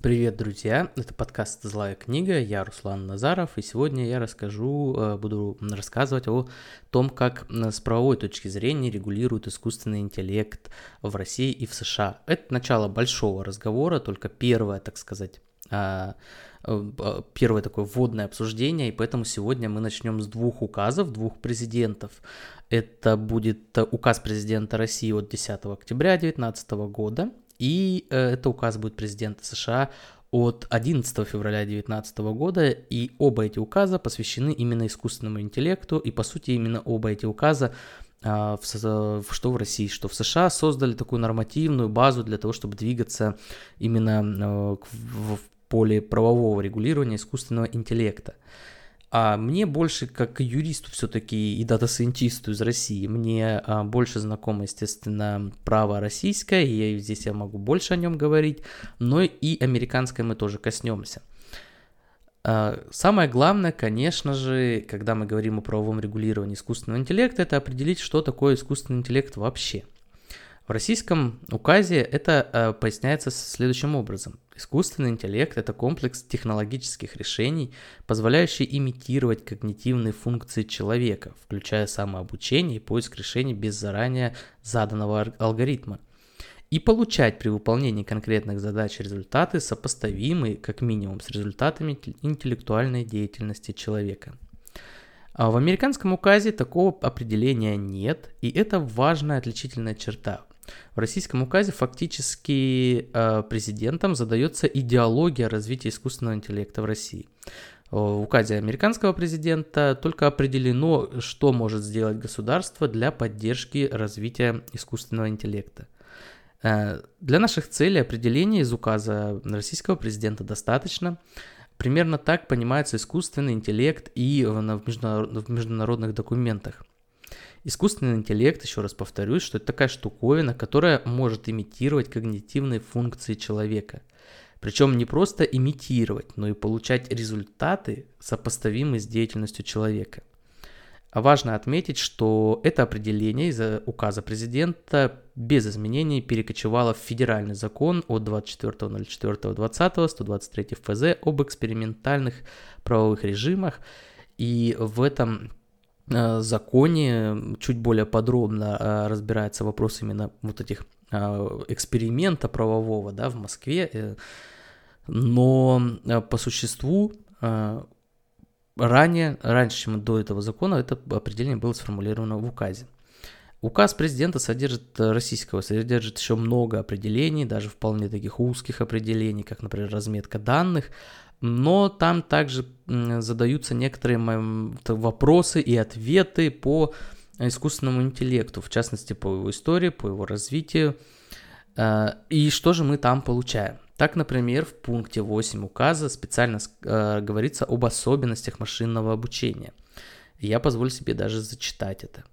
Привет, друзья! Это подкаст «Злая книга», я Руслан Назаров, и сегодня я расскажу, э, буду рассказывать о том, как с правовой точки зрения регулирует искусственный интеллект в России и в США. Это начало большого разговора, только первое, так сказать, а, э, первое такое вводное обсуждение, и поэтому сегодня мы начнем с двух указов, двух президентов. Это будет указ президента России от 10 октября 2019 года и э, это указ будет президента США от 11 февраля 2019 года, и оба эти указа посвящены именно искусственному интеллекту, и по сути именно оба эти указа а, в, что в России, что в США создали такую нормативную базу для того, чтобы двигаться именно э, в поле правового регулирования искусственного интеллекта. А мне больше, как юристу все-таки и дата-сайентисту из России, мне а, больше знакомо, естественно, право российское, и здесь я могу больше о нем говорить, но и американское мы тоже коснемся. А, самое главное, конечно же, когда мы говорим о правовом регулировании искусственного интеллекта, это определить, что такое искусственный интеллект вообще – в российском указе это э, поясняется следующим образом. Искусственный интеллект – это комплекс технологических решений, позволяющий имитировать когнитивные функции человека, включая самообучение и поиск решений без заранее заданного алгоритма, и получать при выполнении конкретных задач результаты, сопоставимые как минимум с результатами интеллектуальной деятельности человека. А в американском указе такого определения нет, и это важная отличительная черта. В российском указе фактически э, президентом задается идеология развития искусственного интеллекта в России. В указе американского президента только определено, что может сделать государство для поддержки развития искусственного интеллекта. Э, для наших целей определения из указа российского президента достаточно. Примерно так понимается искусственный интеллект и в международных документах. Искусственный интеллект, еще раз повторюсь, что это такая штуковина, которая может имитировать когнитивные функции человека. Причем не просто имитировать, но и получать результаты, сопоставимые с деятельностью человека. А важно отметить, что это определение из указа президента без изменений перекочевало в федеральный закон от 24.04.20, 123 ФЗ об экспериментальных правовых режимах. И в этом законе чуть более подробно э, разбирается вопрос именно вот этих э, эксперимента правового да, в Москве. Но по существу ранее, раньше, чем до этого закона, это определение было сформулировано в указе. Указ президента содержит российского, содержит еще много определений, даже вполне таких узких определений, как, например, разметка данных, но там также задаются некоторые вопросы и ответы по искусственному интеллекту, в частности по его истории, по его развитию. Э, и что же мы там получаем? Так, например, в пункте 8 указа специально э, говорится об особенностях машинного обучения. Я позволю себе даже зачитать это.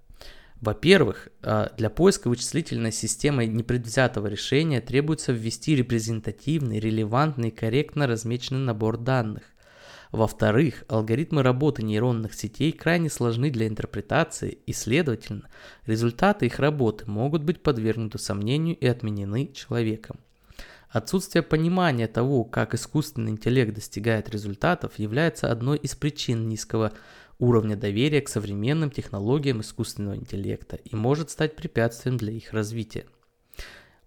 Во-первых, а, для поиска вычислительной системы непредвзятого решения требуется ввести репрезентативный, релевантный и корректно размеченный набор данных. Во-вторых, алгоритмы работы нейронных сетей крайне сложны для интерпретации и, следовательно, результаты их работы могут быть подвергнуты сомнению и отменены человеком. Отсутствие понимания того, как искусственный интеллект достигает результатов, является одной из причин низкого уровня доверия к современным технологиям искусственного интеллекта и может стать препятствием для их развития.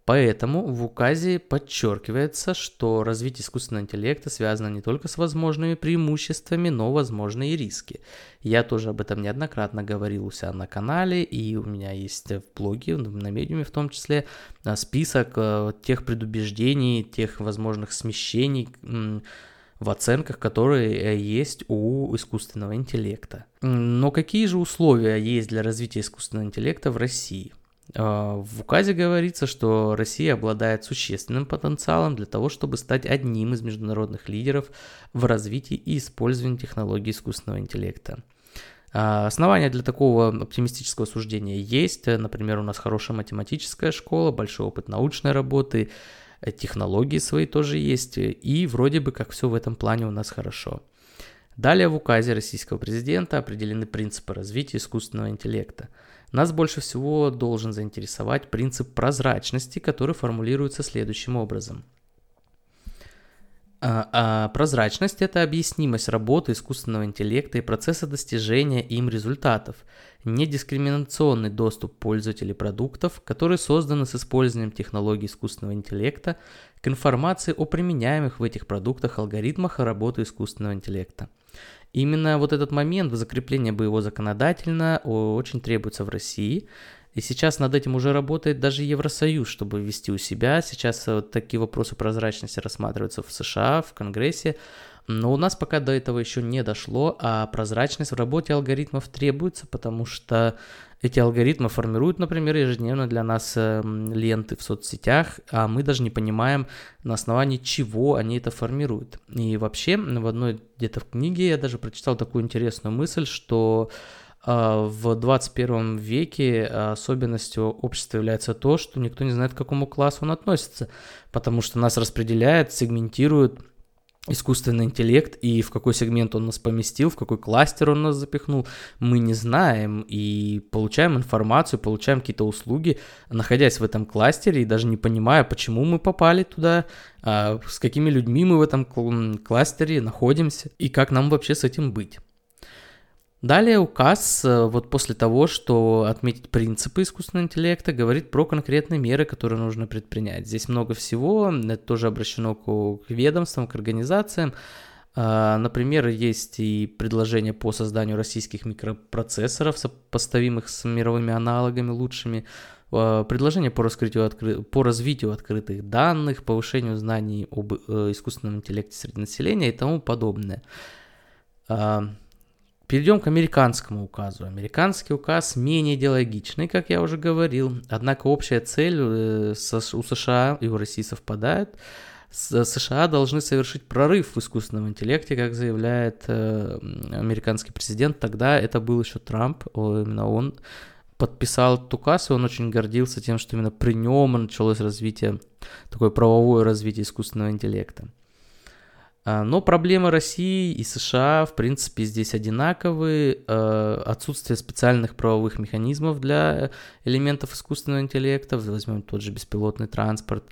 Поэтому в указе подчеркивается, что развитие искусственного интеллекта связано не только с возможными преимуществами, но возможны и риски. Я тоже об этом неоднократно говорил у себя на канале, и у меня есть в блоге, на медиуме в том числе, а, список э, тех предубеждений, тех возможных смещений, в оценках, которые э, есть у искусственного интеллекта. Но какие же условия есть для развития искусственного интеллекта в России? А, в указе говорится, что Россия обладает существенным потенциалом для того, чтобы стать одним из международных лидеров в развитии и использовании технологий искусственного интеллекта. А, основания для такого оптимистического суждения есть. Например, у нас хорошая математическая школа, большой опыт научной работы, технологии свои тоже есть, и вроде бы как все в этом плане у нас хорошо. Далее в указе российского президента определены принципы развития искусственного интеллекта. Нас больше всего должен заинтересовать принцип прозрачности, который формулируется следующим образом. А, а прозрачность – это объяснимость работы искусственного интеллекта и процесса достижения им результатов, недискриминационный доступ пользователей продуктов, которые созданы с использованием технологий искусственного интеллекта, к информации о применяемых в этих продуктах алгоритмах работы искусственного интеллекта. Именно вот этот момент закрепления бы его законодательно очень требуется в России – и сейчас над этим уже работает даже Евросоюз, чтобы ввести у себя. Сейчас вот э, такие вопросы прозрачности рассматриваются в США, в Конгрессе. Но у нас пока до этого еще не дошло, а прозрачность в работе алгоритмов требуется, потому что эти алгоритмы формируют, например, ежедневно для нас эм, ленты в соцсетях, а мы даже не понимаем, на основании чего они это формируют. И вообще, в одной где-то в книге я даже прочитал такую интересную мысль, что в 21 веке особенностью общества является то, что никто не знает, к какому классу он относится, потому что нас распределяет, сегментирует искусственный интеллект и в какой сегмент он нас поместил, в какой кластер он нас запихнул, мы не знаем и получаем информацию, получаем какие-то услуги, находясь в этом кластере и даже не понимая, почему мы попали туда, а, с какими людьми мы в этом кластере находимся и как нам вообще с этим быть. Далее указ, э, вот после того, что отметить принципы искусственного интеллекта, говорит про конкретные меры, которые нужно предпринять. Здесь много всего, это тоже обращено к ведомствам, к организациям. А, например, есть и предложение по созданию российских микропроцессоров, сопоставимых с мировыми аналогами лучшими, а, предложение по, раскрытию откры... по развитию открытых данных, повышению знаний об э, искусственном интеллекте среди населения и тому подобное. Перейдем к американскому указу. Американский указ менее идеологичный, как я уже говорил, однако общая цель э, у США и у России совпадает. США должны совершить прорыв в искусственном интеллекте, как заявляет э, американский президент. Тогда это был еще Трамп, именно он подписал этот указ, и он очень гордился тем, что именно при нем началось развитие, такое правовое развитие искусственного интеллекта. А, но проблемы России и США, в принципе, здесь одинаковые. А, отсутствие специальных правовых механизмов для элементов искусственного интеллекта, возьмем тот же беспилотный транспорт,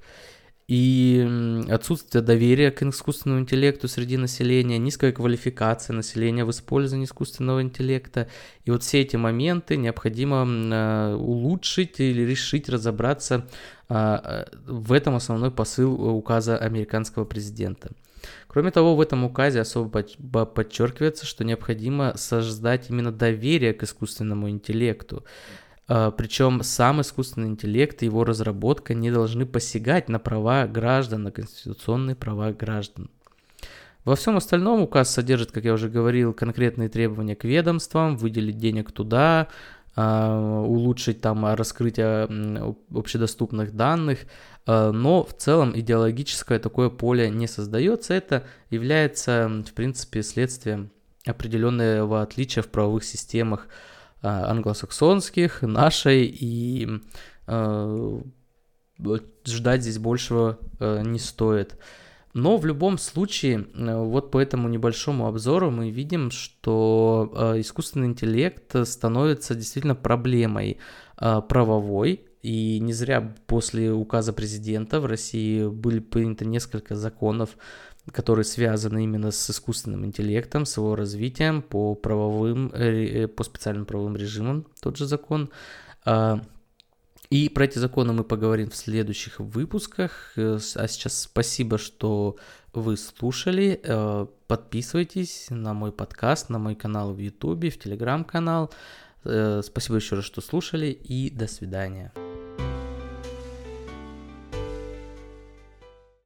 и отсутствие доверия к искусственному интеллекту среди населения, низкая квалификация населения в использовании искусственного интеллекта. И вот все эти моменты необходимо а, улучшить или решить, разобраться. В этом основной посыл указа американского президента. Кроме того, в этом указе особо подчеркивается, что необходимо создать именно доверие к искусственному интеллекту. А, Причем сам искусственный интеллект и его разработка не должны посягать на права граждан, на конституционные права граждан. Во всем остальном указ содержит, как я уже говорил, конкретные требования к ведомствам, выделить денег туда, улучшить там раскрытие общедоступных данных, а, но в целом идеологическое такое поле не создается. Это является, в принципе, следствием определенного отличия в правовых системах а, англосаксонских, нашей, и ждать здесь большего не стоит. Но в любом случае, э, вот по этому небольшому обзору мы видим, что э, искусственный интеллект становится действительно проблемой э, правовой, и не зря после указа президента в России были приняты несколько законов, которые связаны именно с искусственным интеллектом, с его развитием по правовым, по специальным правовым режимам, тот же закон. И про эти законы мы поговорим в следующих выпусках. Э, а сейчас спасибо, что вы слушали. Э, подписывайтесь на мой подкаст, на мой канал в YouTube, в Телеграм-канал. Э, спасибо еще раз, что слушали, и до свидания.